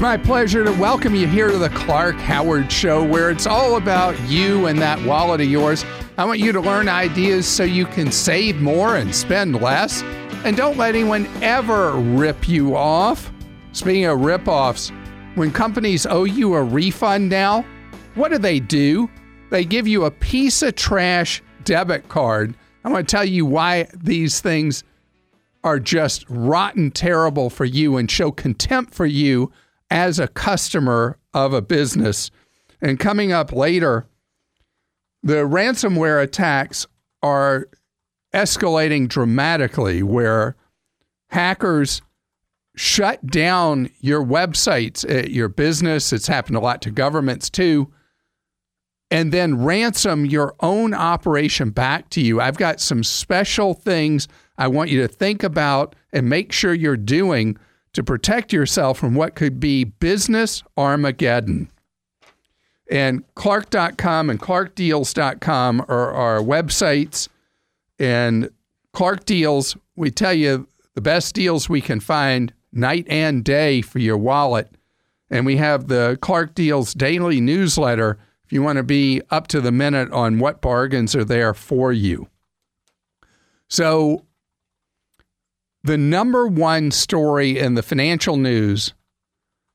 It's my pleasure to welcome you here to the Clark Howard Show, where it's all about you and that wallet of yours. I want you to learn ideas so you can save more and spend less. And don't let anyone ever rip you off. Speaking of rip-offs, when companies owe you a refund now, what do they do? They give you a piece of trash debit card. I'm going to tell you why these things are just rotten terrible for you and show contempt for you as a customer of a business. And coming up later, the ransomware attacks are escalating dramatically where hackers shut down your websites at your business. It's happened a lot to governments too. And then ransom your own operation back to you. I've got some special things I want you to think about and make sure you're doing to protect yourself from what could be business Armageddon. And Clark.com and ClarkDeals.com are our websites. And Clark Deals, we tell you the best deals we can find night and day for your wallet. And we have the Clark Deals daily newsletter if you want to be up to the minute on what bargains are there for you. So, the number one story in the financial news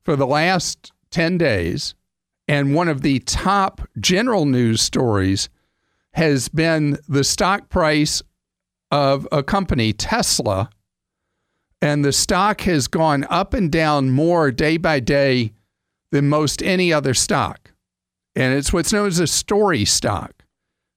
for the last 10 days, and one of the top general news stories, has been the stock price of a company, Tesla. And the stock has gone up and down more day by day than most any other stock. And it's what's known as a story stock,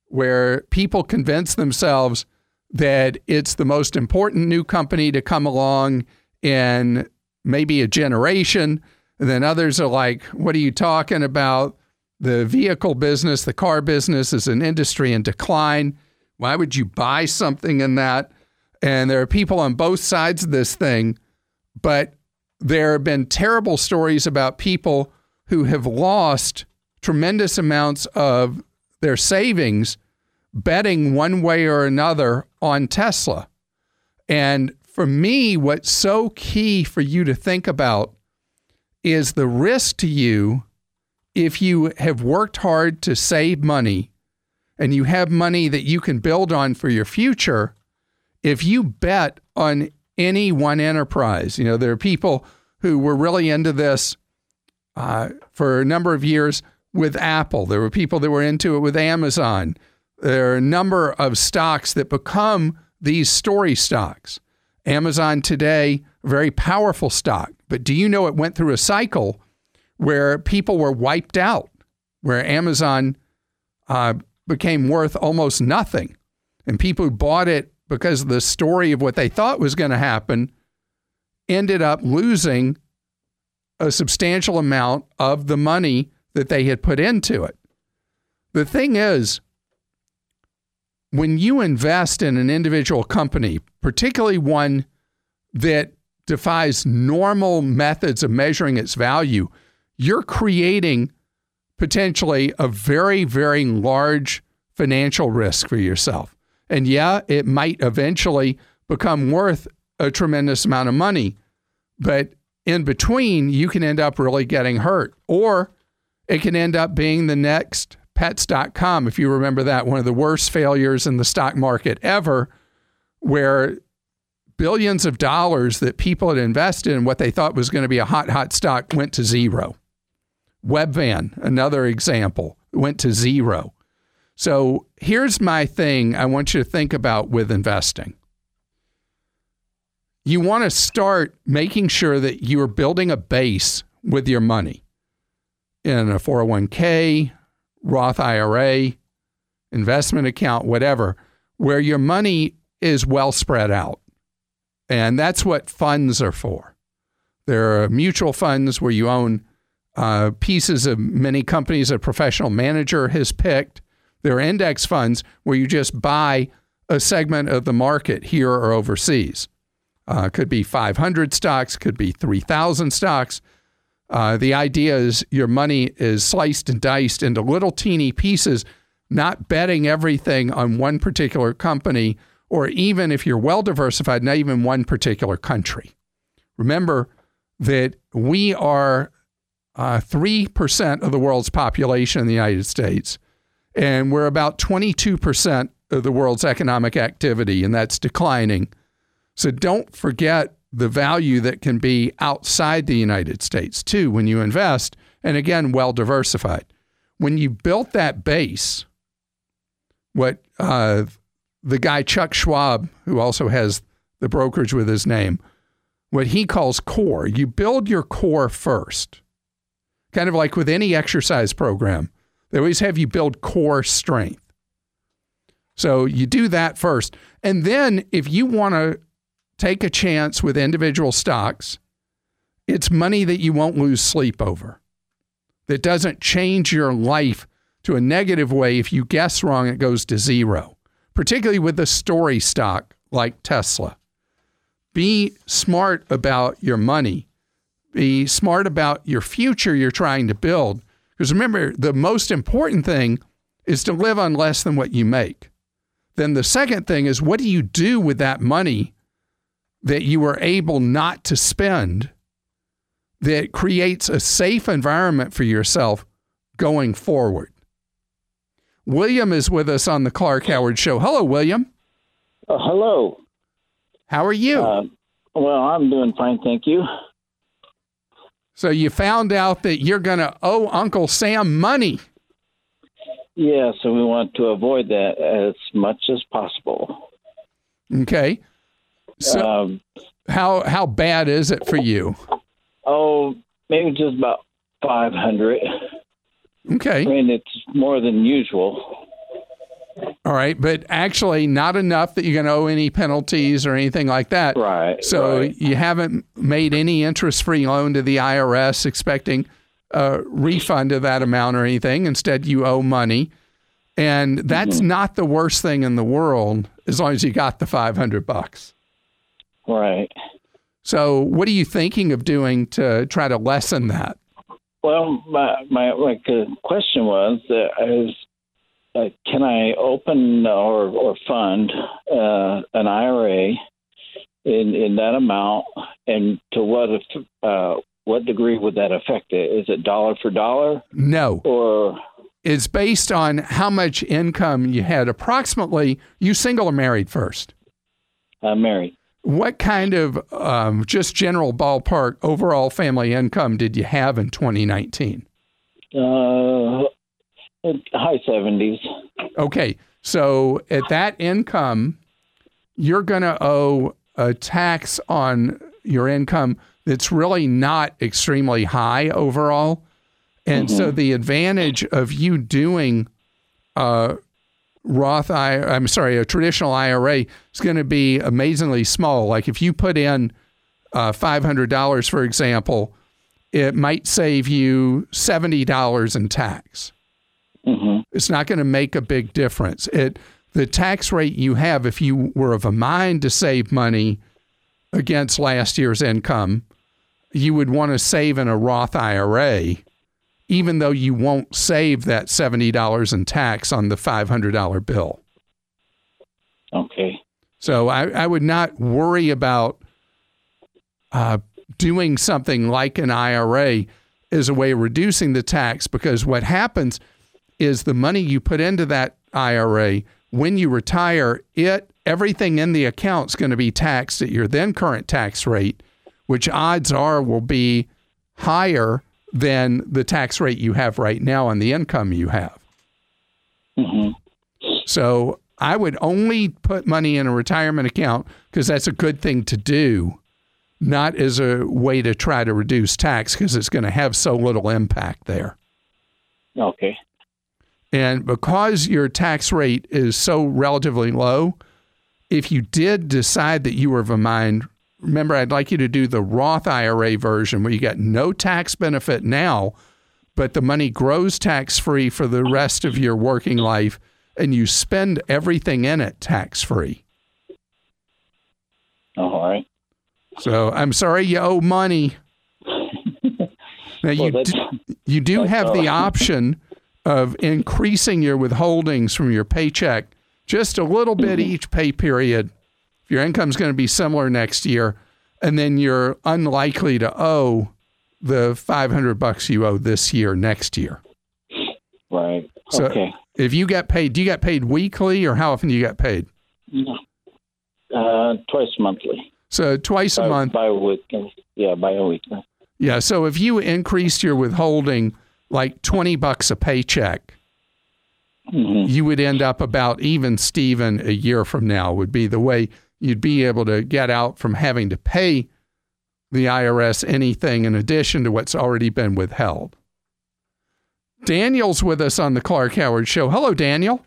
where people convince themselves that it's the most important new company to come along in maybe a generation. And then others are like, what are you talking about? The vehicle business, the car business is an industry in decline. Why would you buy something in that? And there are people on both sides of this thing, but there have been terrible stories about people who have lost tremendous amounts of their savings betting one way or another on Tesla. And for me, what's so key for you to think about is the risk to you if you have worked hard to save money and you have money that you can build on for your future. If you bet on any one enterprise, you know, there are people who were really into this uh, for a number of years with Apple. There were people that were into it with Amazon. There are a number of stocks that become these story stocks. Amazon today, very powerful stock. But do you know it went through a cycle where people were wiped out, where Amazon uh, became worth almost nothing? And people who bought it because of the story of what they thought was going to happen ended up losing a substantial amount of the money that they had put into it. The thing is, when you invest in an individual company, particularly one that defies normal methods of measuring its value, you're creating potentially a very, very large financial risk for yourself. And yeah, it might eventually become worth a tremendous amount of money, but in between, you can end up really getting hurt, or it can end up being the next pets.com, if you remember that, one of the worst failures in the stock market ever, where billions of dollars that people had invested in what they thought was going to be a hot, hot stock went to zero. Webvan, another example, went to zero. So here's my thing I want you to think about with investing. You want to start making sure that you are building a base with your money in a 401k, Roth IRA, investment account, whatever, where your money is well spread out. And that's what funds are for. There are mutual funds where you own uh, pieces of many companies a professional manager has picked. There are index funds where you just buy a segment of the market here or overseas. Uh, could be 500 stocks, could be 3,000 stocks. Uh, the idea is your money is sliced and diced into little teeny pieces, not betting everything on one particular company, or even if you're well diversified, not even one particular country. Remember that we are uh, 3% of the world's population in the United States, and we're about 22% of the world's economic activity, and that's declining. So don't forget the value that can be outside the United States too when you invest, and again, well diversified. When you built that base, what uh, the guy Chuck Schwab, who also has the brokerage with his name, what he calls core, you build your core first. Kind of like with any exercise program, they always have you build core strength. So you do that first. And then if you want to take a chance with individual stocks, it's money that you won't lose sleep over. That doesn't change your life to a negative way. If you guess wrong, it goes to zero, particularly with a story stock like Tesla. Be smart about your money. Be smart about your future you're trying to build. Because remember, the most important thing is to live on less than what you make. Then the second thing is what do you do with that money that you are able not to spend that creates a safe environment for yourself going forward. William is with us on the Clark Howard Show. Hello, William. Uh, hello. How are you? Uh, well, I'm doing fine, thank you. So you found out that you're going to owe Uncle Sam money. Yeah, so we want to avoid that as much as possible. Okay. So, um, how how bad is it for you? Oh, maybe just about five hundred. Okay. I mean, it's more than usual. All right, but actually not enough that you're going to owe any penalties or anything like that. Right. So right. you haven't made any interest-free loan to the IRS expecting a refund of that amount or anything. Instead, you owe money. And that's mm-hmm. not the worst thing in the world as long as you got the 500 bucks. Right. So, what are you thinking of doing to try to lessen that? Well, my my like uh, question was uh, is uh, can I open or or fund uh, an IRA in in that amount, and to what if, uh, what degree would that affect it? Is it dollar for dollar? No. Or it's based on how much income you had. Approximately, you single or married first? Uh, married. What kind of um, just general ballpark overall family income did you have in 2019? Uh, high 70s. Okay. So at that income, you're going to owe a tax on your income that's really not extremely high overall. And mm-hmm. so the advantage of you doing uh, Roth I I'm sorry, a traditional IRA is going to be amazingly small. Like if you put in uh, $500, for example, it might save you $70 in tax. Mm-hmm. It's not going to make a big difference. It the tax rate you have if you were of a mind to save money against last year's income, you would want to save in a Roth IRA even though you won't save that $70 in tax on the $500 bill. Okay. So I, I would not worry about uh, doing something like an IRA as a way of reducing the tax because what happens is the money you put into that IRA when you retire, it everything in the account is going to be taxed at your then current tax rate, which odds are will be higher than the tax rate you have right now on the income you have. Mm-hmm. So I would only put money in a retirement account because that's a good thing to do, not as a way to try to reduce tax because it's going to have so little impact there. Okay. And because your tax rate is so relatively low, if you did decide that you were of a mind remember, I'd like you to do the Roth IRA version where you get no tax benefit now, but the money grows tax free for the rest of your working life and you spend everything in it tax free. All right. So I'm sorry you owe money. Now you Well, do, you do have the option of increasing your withholdings from your paycheck just a little bit Mm-hmm. each pay period. Your income's going to be similar next year, and then you're unlikely to owe the 500 bucks you owe this year next year. Right. So- okay. If you get paid, do you get paid weekly or how often do you get paid? Uh, twice monthly. So twice a month. By a week. Yeah, by a week. Yeah. So if you increased your withholding like 20 bucks a paycheck, hmm you would end up about even Steven a year from now, would be the way you'd be able to get out from having to pay the IRS anything in addition to what's already been withheld. Daniel's with us on the Clark Howard Show. Hello, Daniel.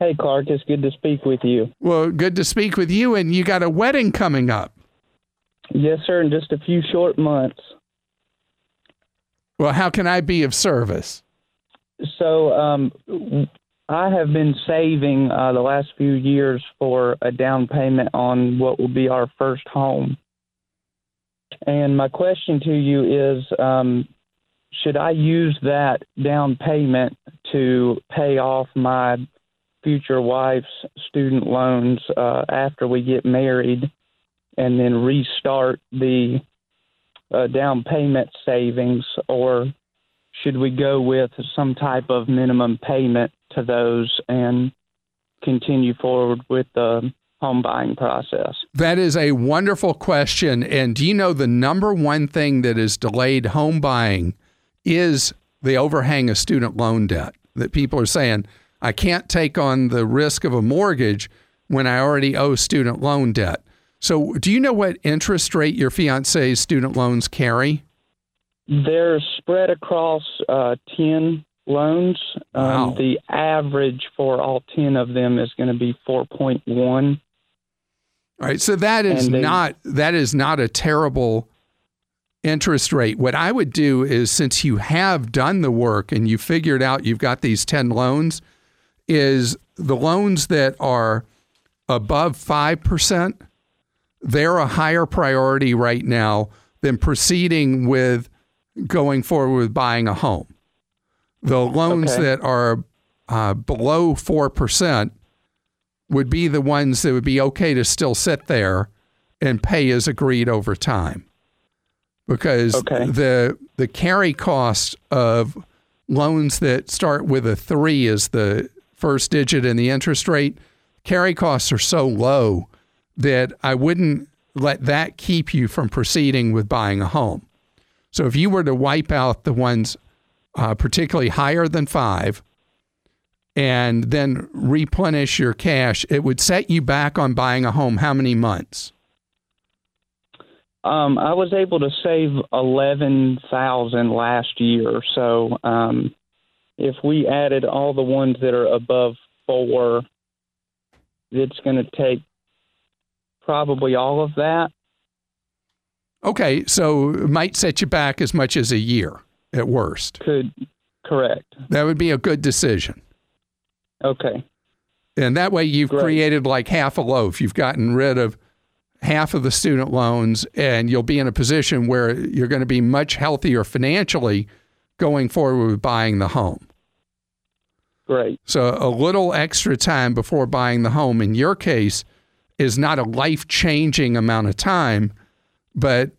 Hey, Clark, it's good to speak with you. Well, good to speak with you. And you got a wedding coming up. Yes, sir, in just a few short months. Well, how can I be of service? So, um, I have been saving uh, the last few years for a down payment on what will be our first home. And my question to you is um, should I use that down payment to pay off my future wife's student loans uh, after we get married and then restart the uh, down payment savings, or should we go with some type of minimum payment to those and continue forward with the home buying process? That is a wonderful question. And do you know the number one thing that has delayed home buying is the overhang of student loan debt? That people are saying, I can't take on the risk of a mortgage when I already owe student loan debt. So, do you know what interest rate your fiance's student loans carry? They're spread across uh, 10 loans. Wow. Um, the average for all 10 of them is going to be 4.1. All right, so that is not that is not a terrible interest rate. What I would do is since you have done the work and you figured out you've got these 10 loans is the loans that are above 5%, they're a higher priority right now than proceeding with going forward with buying a home. The loans Okay. that are uh, below 4% would be the ones that would be okay to still sit there and pay as agreed over time. Because Okay. the the carry cost of loans that start with a 3 as the first digit in the interest rate, carry costs are so low that I wouldn't let that keep you from proceeding with buying a home. So if you were to wipe out the ones uh, particularly higher than 5 and then replenish your cash, it would set you back on buying a home how many months? Um, I was able to save eleven thousand last year. So um, if we added all the ones that are above four, it's going to take probably all of that. Okay, so it might set you back as much as a year at worst. Could correct? That would be a good decision. Okay. And that way you've Great. created like half a loaf. You've gotten rid of half of the student loans and you'll be in a position where you're going to be much healthier financially going forward with buying the home. Great. So a little extra time before buying the home in your case is not a life-changing amount of time, but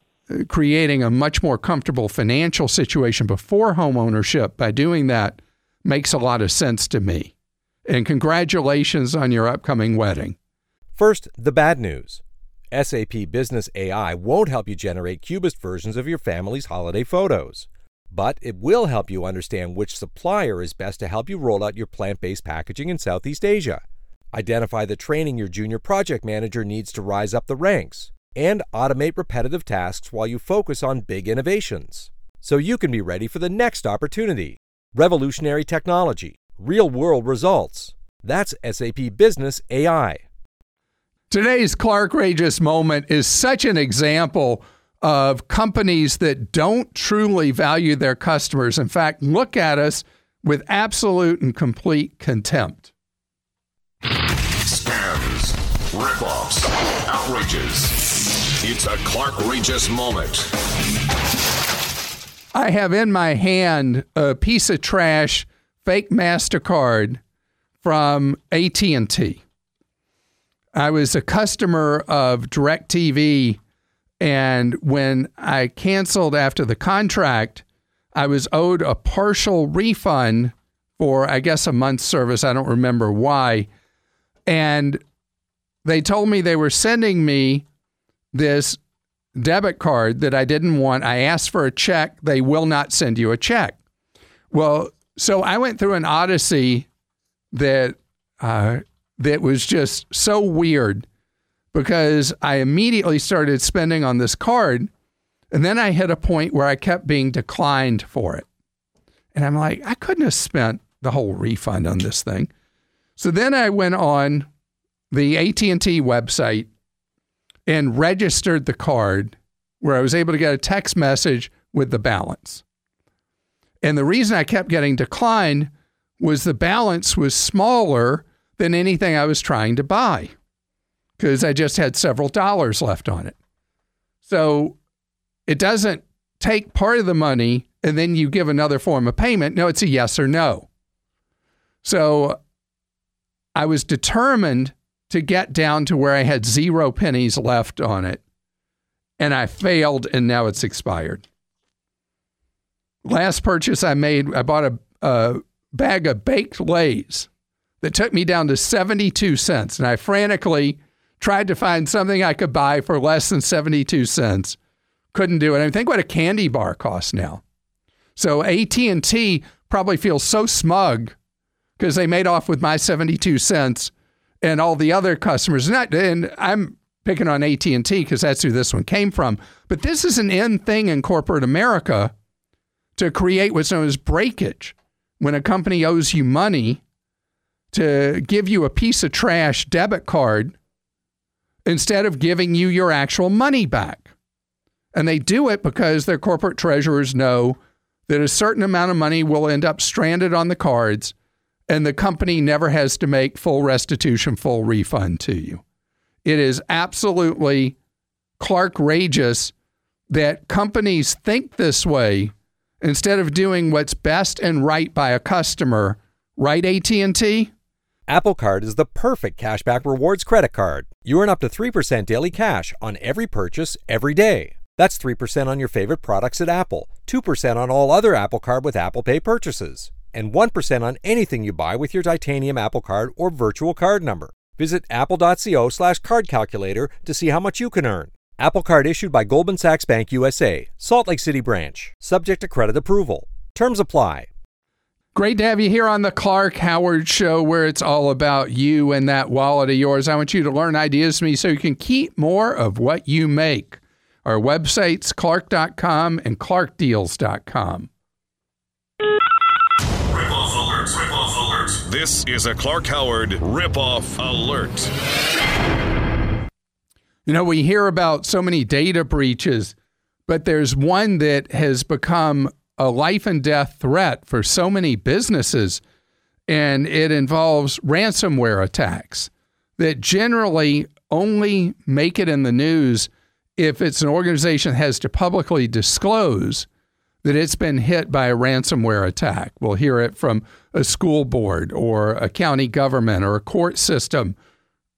creating a much more comfortable financial situation before home ownership by doing that makes a lot of sense to me. And congratulations on your upcoming wedding. First, the bad news. SAP Business AI won't help you generate cubist versions of your family's holiday photos. But it will help you understand which supplier is best to help you roll out your plant based packaging in Southeast Asia. Identify the training your junior project manager needs to rise up the ranks. And automate repetitive tasks while you focus on big innovations. So you can be ready for the next opportunity. Revolutionary technology, real world results. That's SAP Business AI. Today's Clarkrageous moment is such an example of companies that don't truly value their customers. In fact, look at us with absolute and complete contempt. Scams, Ripoffs. Outrages. It's a Clark Rageous moment. I have in my hand a piece of trash fake Mastercard from AT&T. I was a customer of DirecTV and when I canceled after the contract, I was owed a partial refund for I guess a month's service. I don't remember why. And they told me they were sending me this debit card that I didn't want. I asked for a check. They will not send you a check. Well, so I went through an odyssey that uh, that was just so weird because I immediately started spending on this card, and then I hit a point where I kept being declined for it, and I'm like, I couldn't have spent the whole refund on this thing. So then I went on the AT&T website and registered the card where I was able to get a text message with the balance. And the reason I kept getting declined was the balance was smaller than anything I was trying to buy because I just had several dollars left on it. So it doesn't take part of the money and then you give another form of payment. No, it's a yes or no. So I was determined to get down to where I had zero pennies left on it. And I failed, and now it's expired. Last purchase I made, I bought a, a bag of baked Lays that took me down to 72 cents. And I frantically tried to find something I could buy for less than 72 cents. Couldn't do it. I mean, think what a candy bar costs now. So AT&T probably feels so smug because they made off with my 72 cents and all the other customers. Not, and I'm picking on AT&T because that's who this one came from. But this is an end thing in corporate America to create what's known as breakage. When a company owes you money to give you a piece of trash debit card instead of giving you your actual money back. And they do it because their corporate treasurers know that a certain amount of money will end up stranded on the cards and the company never has to make full restitution, full refund to you. It is absolutely Clarkrageous that companies think this way instead of doing what's best and right by a customer. Right, AT&T? Apple Card is the perfect cashback rewards credit card. You earn up to 3% daily cash on every purchase every day. That's 3% on your favorite products at Apple, 2% on all other Apple Card with Apple Pay purchases and 1% on anything you buy with your titanium Apple Card or virtual card number. Visit apple.co slash card calculator to see how much you can earn. Apple Card issued by Goldman Sachs Bank USA, Salt Lake City branch, subject to credit approval. Terms apply. Great to have you here on the Clark Howard Show, where it's all about you and that wallet of yours. I want you to learn ideas from me so you can keep more of what you make. Our websites, clark.com and clarkdeals.com. This is a Clark Howard ripoff alert. You know, we hear about so many data breaches, but there's one that has become a life and death threat for so many businesses, and it involves ransomware attacks that generally only make it in the news if it's an organization that has to publicly disclose that it's been hit by a ransomware attack. We'll hear it from a school board or a county government or a court system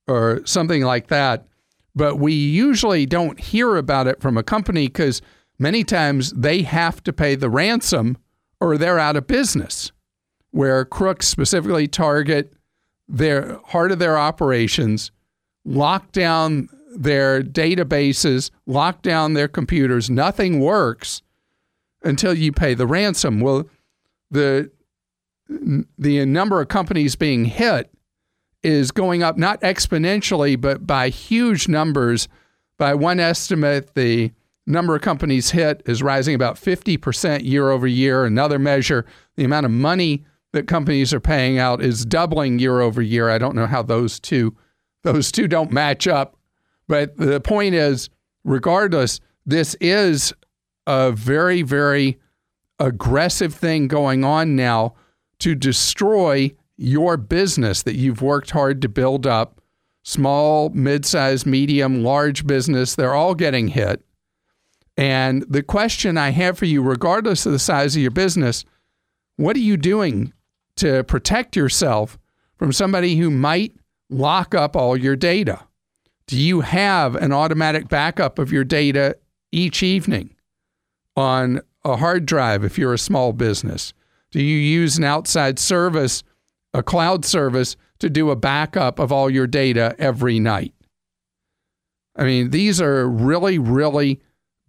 or something like that. But we usually don't hear about it from a company because many times they have to pay the ransom or they're out of business. Where crooks specifically target their heart of their operations, lock down their databases, lock down their computers, nothing works until you pay the ransom. Well, the the number of companies being hit is going up not exponentially but by huge numbers. By one estimate, the number of companies hit is rising about 50% year over year. Another measure, the amount of money that companies are paying out is doubling year over year. I don't know how those two those two don't match up, but the point is regardless, this is a very, very aggressive thing going on now to destroy your business that you've worked hard to build up small, mid sized, medium, large business, they're all getting hit. And the question I have for you, regardless of the size of your business, what are you doing to protect yourself from somebody who might lock up all your data? Do you have an automatic backup of your data each evening on a hard drive if you're a small business? Do you use an outside service, a cloud service, to do a backup of all your data every night? I mean, these are really, really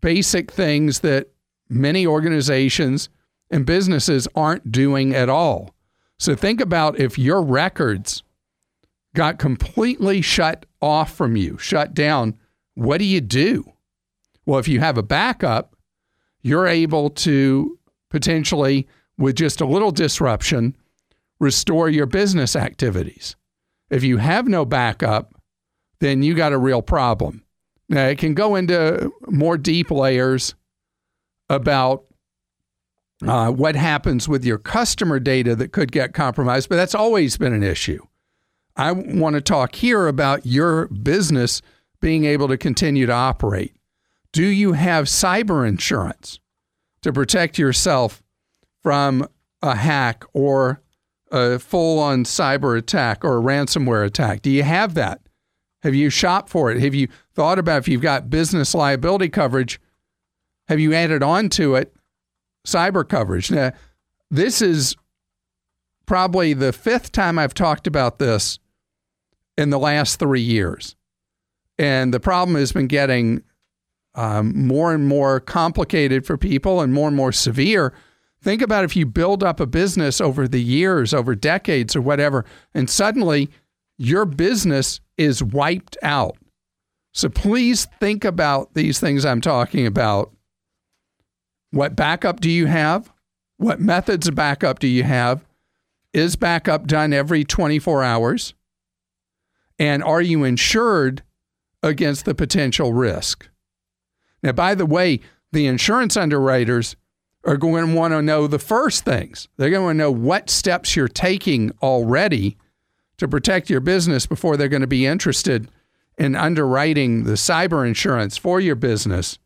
basic things that many organizations and businesses aren't doing at all. So think about if your records got completely shut off from you, shut down, what do you do? Well, if you have a backup, you're able to potentially, with just a little disruption, restore your business activities. If you have no backup, then you got a real problem. Now, it can go into more deep layers about uh, what happens with your customer data that could get compromised, but that's always been an issue. I want to talk here about your business being able to continue to operate. Do you have cyber insurance to protect yourself from a hack or a full on cyber attack or a ransomware attack? Do you have that? Have you shopped for it? Have you thought about if you've got business liability coverage? Have you added on to it cyber coverage? Now, this is probably the fifth time I've talked about this in the last three years. And the problem has been getting um, more and more complicated for people and more and more severe. Think about if you build up a business over the years, over decades, or whatever, and suddenly your business is wiped out. So please think about these things I'm talking about. What backup do you have? What methods of backup do you have? Is backup done every 24 hours? And are you insured against the potential risk? Now, by the way, the insurance underwriters are going to want to know the first things. They're going to know what steps you're taking already to protect your business before they're going to be interested in underwriting the cyber insurance for your business.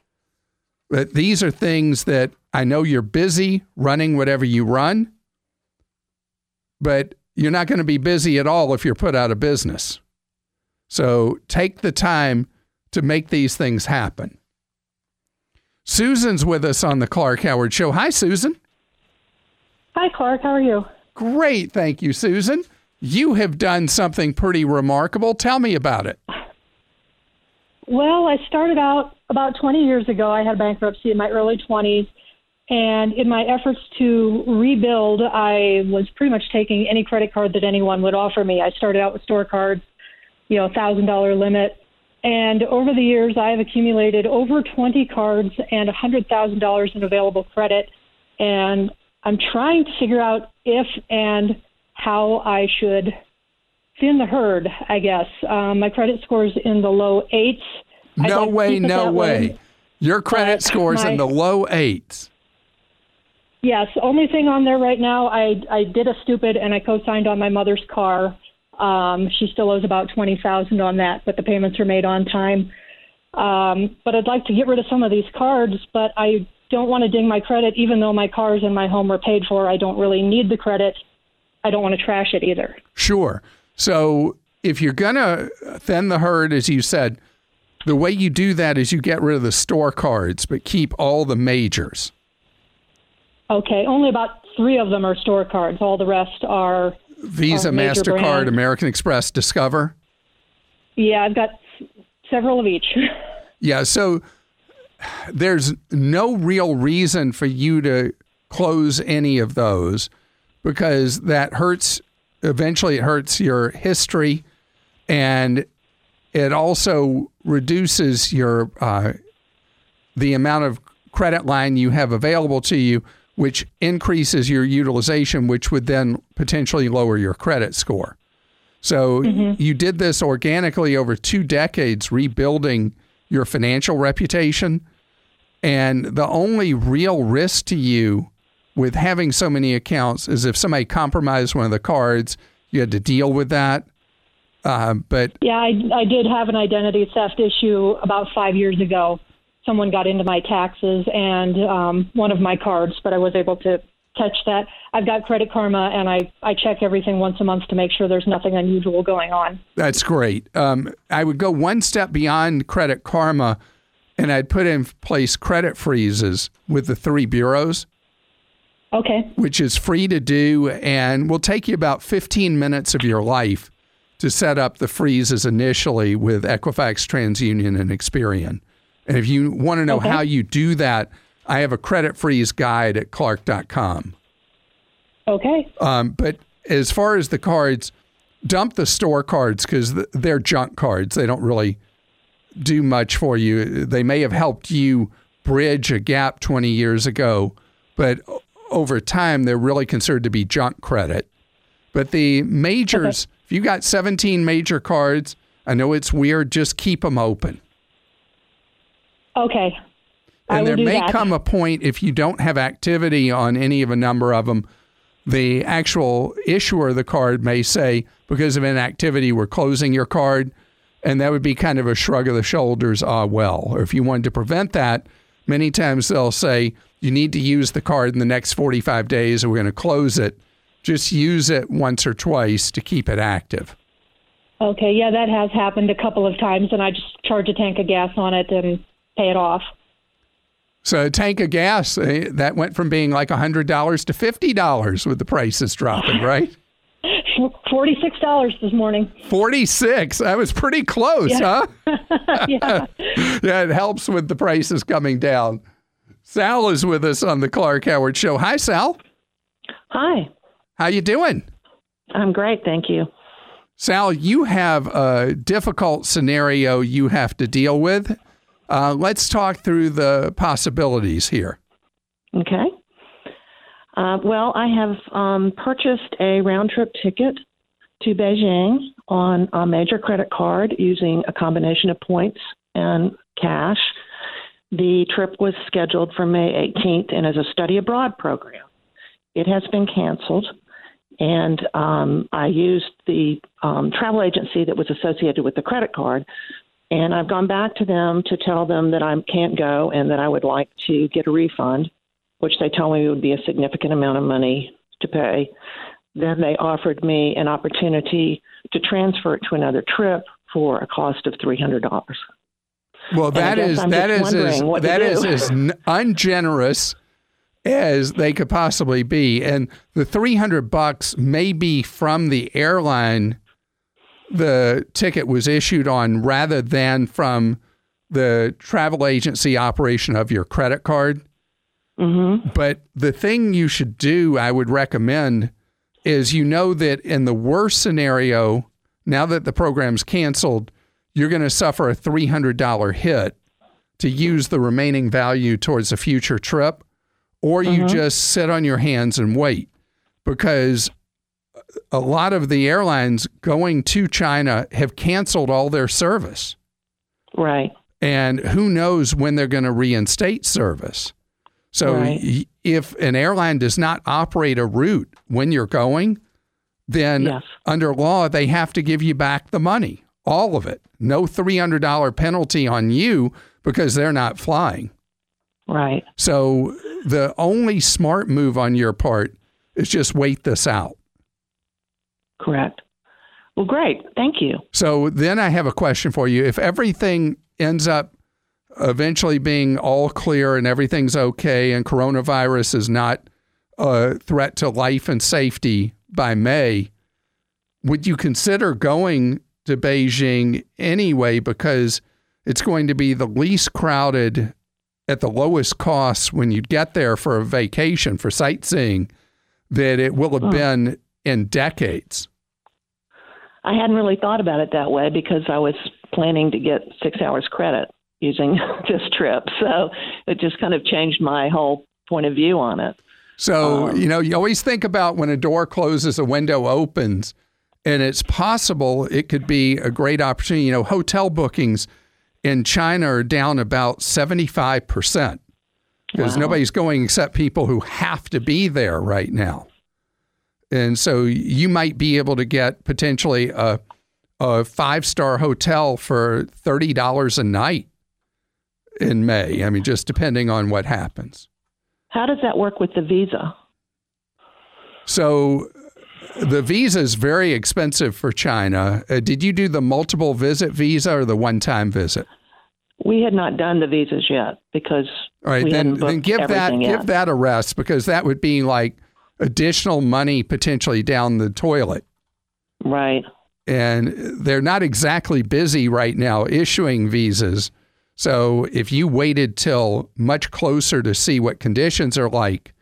But these are things that I know you're busy running whatever you run, but you're not going to be busy at all if you're put out of business. So take the time to make these things happen. Susan's with us on the Clark Howard Show. Hi, Susan. Hi, Clark. How are you? Great. Thank you, Susan. You have done something pretty remarkable. Tell me about it. Well, I started out about 20 years ago. I had bankruptcy in my early 20s. And in my efforts to rebuild, I was pretty much taking any credit card that anyone would offer me. I started out with store cards, you know, $1,000 limit. And over the years, I have accumulated over 20 cards and $100,000 in available credit. And I'm trying to figure out if and how I should thin the herd, I guess. Um, my credit score is in the low eights. No like way, no way. way. Your credit score is in the low eights. Yes. Only thing on there right now, I I did a stupid and I co-signed on my mother's car. Um, she still owes about twenty thousand on that, but the payments are made on time. Um, but I'd like to get rid of some of these cards, but I don't want to ding my credit, even though my cars and my home are paid for. I don't really need the credit. I don't want to trash it either. Sure. So if you're going to thin the herd, as you said, the way you do that is you get rid of the store cards, but keep all the majors. Okay. Only about three of them are store cards. All the rest are Visa, MasterCard, brand. American Express, Discover. Yeah, I've got several of each. yeah. So there's no real reason for you to close any of those because that hurts. Eventually, it hurts your history, and it also reduces your uh, the amount of credit line you have available to you, which increases your utilization, which would then potentially lower your credit score. So mm-hmm. you did this organically over two decades, rebuilding your financial reputation. And the only real risk to you with having so many accounts is if somebody compromised one of the cards, you had to deal with that. Um, but Yeah, I, I did have an identity theft issue about five years ago. Someone got into my taxes and um, one of my cards, but I was able to catch that. I've got Credit Karma, and I, I check everything once a month to make sure there's nothing unusual going on. That's great. Um, I would go one step beyond Credit Karma, and I'd put in place credit freezes with the three bureaus, Okay. which is free to do and will take you about 15 minutes of your life to set up the freezes initially with Equifax, TransUnion, and Experian. And if you want to know Okay. how you do that, I have a credit freeze guide at clark.com. Okay. Um, but as far as the cards, dump the store cards because they're junk cards. They don't really do much for you. They may have helped you bridge a gap 20 years ago, but over time, they're really considered to be junk credit. But the majors, if you got 17 major cards, I know it's weird, just keep them open. Okay. And there may that. come a point if you don't have activity on any of a number of them, the actual issuer of the card may say, because of inactivity, we're closing your card. And that would be kind of a shrug of the shoulders, ah, well. Or if you wanted to prevent that, many times they'll say, you need to use the card in the next 45 days or we're going to close it. Just use it once or twice to keep it active. Okay. Yeah, that has happened a couple of times, and I just charge a tank of gas on it and pay it off. So a tank of gas, eh, that went from being like $100 to $50 with the prices dropping, right? Forty-six dollars this morning. 46. That was pretty close, huh? yeah. Yeah, it helps with the prices coming down. Sal is with us on the Clark Howard Show. Hi, Sal. Hi, How you doing? I'm great, thank you. Sal, you have a difficult scenario you have to deal with. Uh, let's talk through the possibilities here. Okay. Uh, well, I have um, purchased a round trip ticket to Beijing on a major credit card using a combination of points and cash. The trip was scheduled for May 18th and is a study abroad program. It has been canceled, and um, I used the um, travel agency that was associated with the credit card. And I've gone back to them to tell them that I can't go and that I would like to get a refund, which they told me would be a significant amount of money to pay. Then they offered me an opportunity to transfer it to another trip for a cost of three hundred dollars. Well, that is that is as, wondering what to that is as ungenerous as they could possibly be, and the three hundred bucks may be from the airline the ticket was issued on, rather than from the travel agency operation of your credit card. Mm-hmm. But the thing you should do, I would recommend, is you know that in the worst scenario, now that the program's canceled, you're going to suffer a $300 hit to use the remaining value towards a future trip, or you just sit on your hands and wait because a lot of the airlines going to China have canceled all their service. Right. And who knows when they're going to reinstate service. So Right. if an airline does not operate a route when you're going, then Yes. under law, they have to give you back the money, all of it. No $300 penalty on you because they're not flying. Right. So the only smart move on your part is just wait this out. Correct. Well, great. Thank you. So then I have a question for you. If everything ends up eventually being all clear and everything's okay and coronavirus is not a threat to life and safety by May, would you consider going to Beijing anyway because it's going to be the least crowded at the lowest cost when you get there for a vacation for sightseeing that it will have been in decades? I hadn't really thought about it that way because I was planning to get six hours credit using this trip. So it just kind of changed my whole point of view on it. So, Um, you know, you always think about when a door closes, a window opens, and it's possible it could be a great opportunity. You know, hotel bookings in China are down about 75% because Wow. nobody's going except people who have to be there right now. And so you might be able to get potentially a, a five star hotel for $30 a night in May. I mean, just depending on what happens. How does that work with the visa? So the visa is very expensive for China. Uh, did you do the multiple visit visa or the one time visit? We had not done the visas yet because All right, then then give that yet. give that a rest because that would be like additional money potentially down the toilet. right. and they're not exactly busy right now issuing visas. So if you waited till much closer to see what conditions are like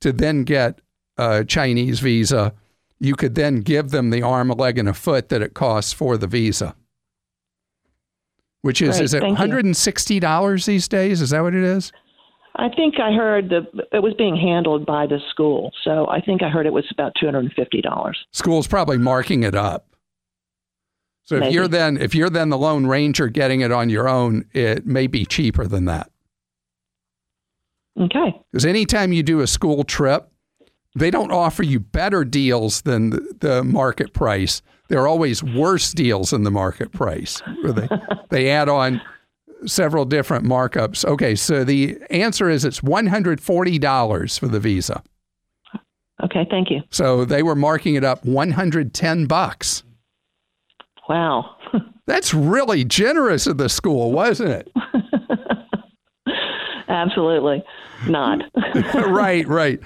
to then get a Chinese visa, you could then give them the arm, a leg, and a foot that it costs for the visa. Which is Great, is it thank $160 these days? Is that what it is? I think I heard the it was being handled by the school, so I think I heard it was about two hundred and fifty dollars. School's probably marking it up. So if you're then if you're then the lone ranger getting it on your own, it may be cheaper than that. Okay. Because anytime you do a school trip, they don't offer you better deals than the, the market price. There are always worse deals than the market price. Where they, they add on several different markups. Okay, so the answer is it's $140 for the visa. Okay, thank you. So they were marking it up 110 bucks. Wow. That's really generous of the school, wasn't it? Absolutely not. right, right.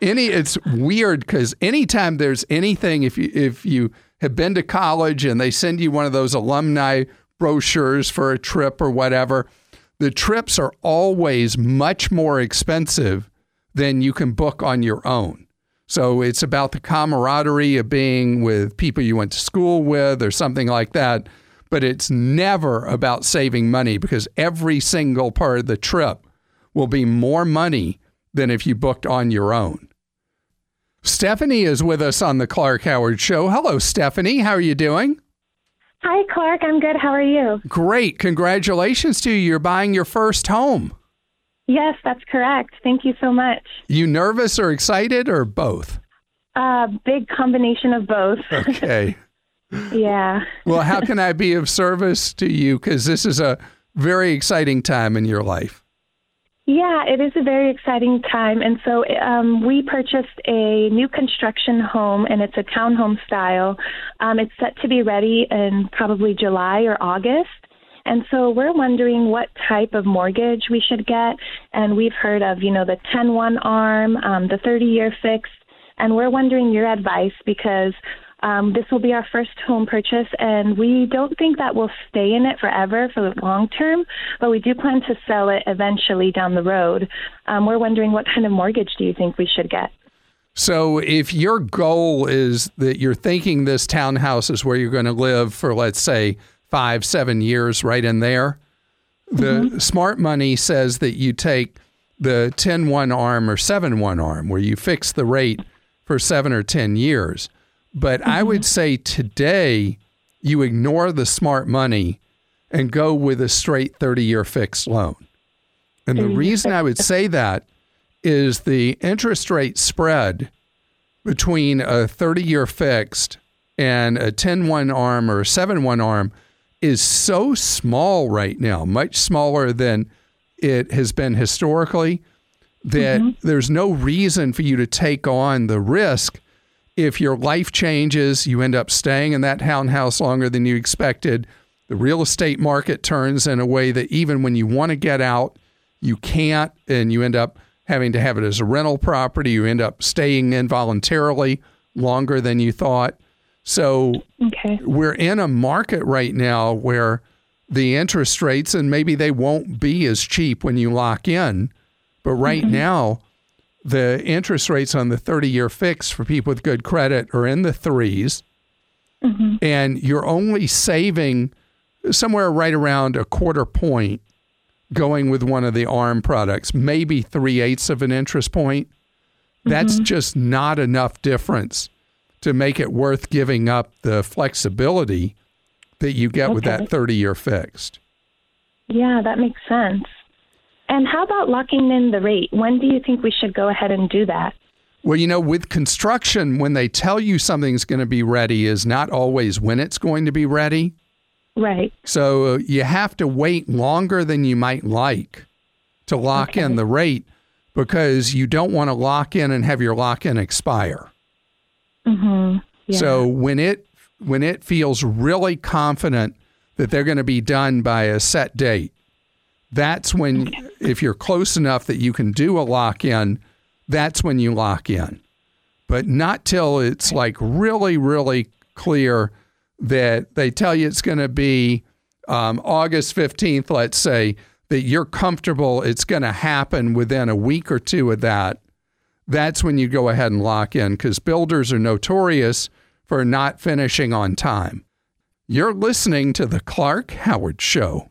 Any it's weird because anytime there's anything, if you if you have been to college and they send you one of those alumni brochures for a trip or whatever, the trips are always much more expensive than you can book on your own. So it's about the camaraderie of being with people you went to school with or something like that. But it's never about saving money because every single part of the trip will be more money than if you booked on your own. Stephanie is with us on the Clark Howard Show. Hello, Stephanie. How are you doing? Hi, Clark. I'm good. How are you? Great. Congratulations to you. You're buying your first home. Yes, that's correct. Thank you so much. You nervous or excited or both? Uh, big combination of both. Okay. yeah. well, how can I be of service to you? Because this is a very exciting time in your life. Yeah, it is a very exciting time. And so um, we purchased a new construction home, and it's a townhome style. Um, it's set to be ready in probably July or August. And so we're wondering what type of mortgage we should get. And we've heard of, you know, the 10 1 arm, um, the 30 year fixed. And we're wondering your advice because um, this will be our first home purchase, and we don't think that we'll stay in it forever for the long term, but we do plan to sell it eventually down the road. Um, we're wondering what kind of mortgage do you think we should get? So, if your goal is that you're thinking this townhouse is where you're going to live for, let's say, five, seven years, right in there, the smart money says that you take the 10 1 arm or 7 1 arm, where you fix the rate for seven or 10 years. But I mm-hmm. would say today you ignore the smart money and go with a straight 30 year fixed loan. And the reason I would say that is the interest rate spread between a 30 year fixed and a 10 1 arm or a 7 1 arm is so small right now, much smaller than it has been historically, that mm-hmm. there's no reason for you to take on the risk if your life changes, you end up staying in that townhouse longer than you expected. The real estate market turns in a way that even when you want to get out, you can't, and you end up having to have it as a rental property. You end up staying involuntarily longer than you thought. So Okay. we're in a market right now where the interest rates, and maybe they won't be as cheap when you lock in, but right mm-hmm. now, the interest rates on the 30 year fix for people with good credit are in the 3s mm-hmm. And you're only saving somewhere right around a quarter point going with one of the ARM products, maybe three eighths of an interest point. That's mm-hmm. just not enough difference to make it worth giving up the flexibility that you get with that 30 year fixed. Yeah, that makes sense. And how about locking in the rate? When do you think we should go ahead and do that? Well, you know, with construction, when they tell you something's going to be ready, is not always when it's going to be ready. Right. So uh, you have to wait longer than you might like to lock Okay. in the rate because you don't want to lock in and have your lock in expire. Mm-hmm. Yeah. So when it when it feels really confident that they're going to be done by a set date, that's when if you're close enough that you can do a lock in, that's when you lock in. But not till it's like really really clear that they tell you it's going to be um, August 15th, let's say, that you're comfortable it's going to happen within a week or two of that that's when you go ahead and lock in because builders are notorious for not finishing on time. You're listening to The Clark Howard Show.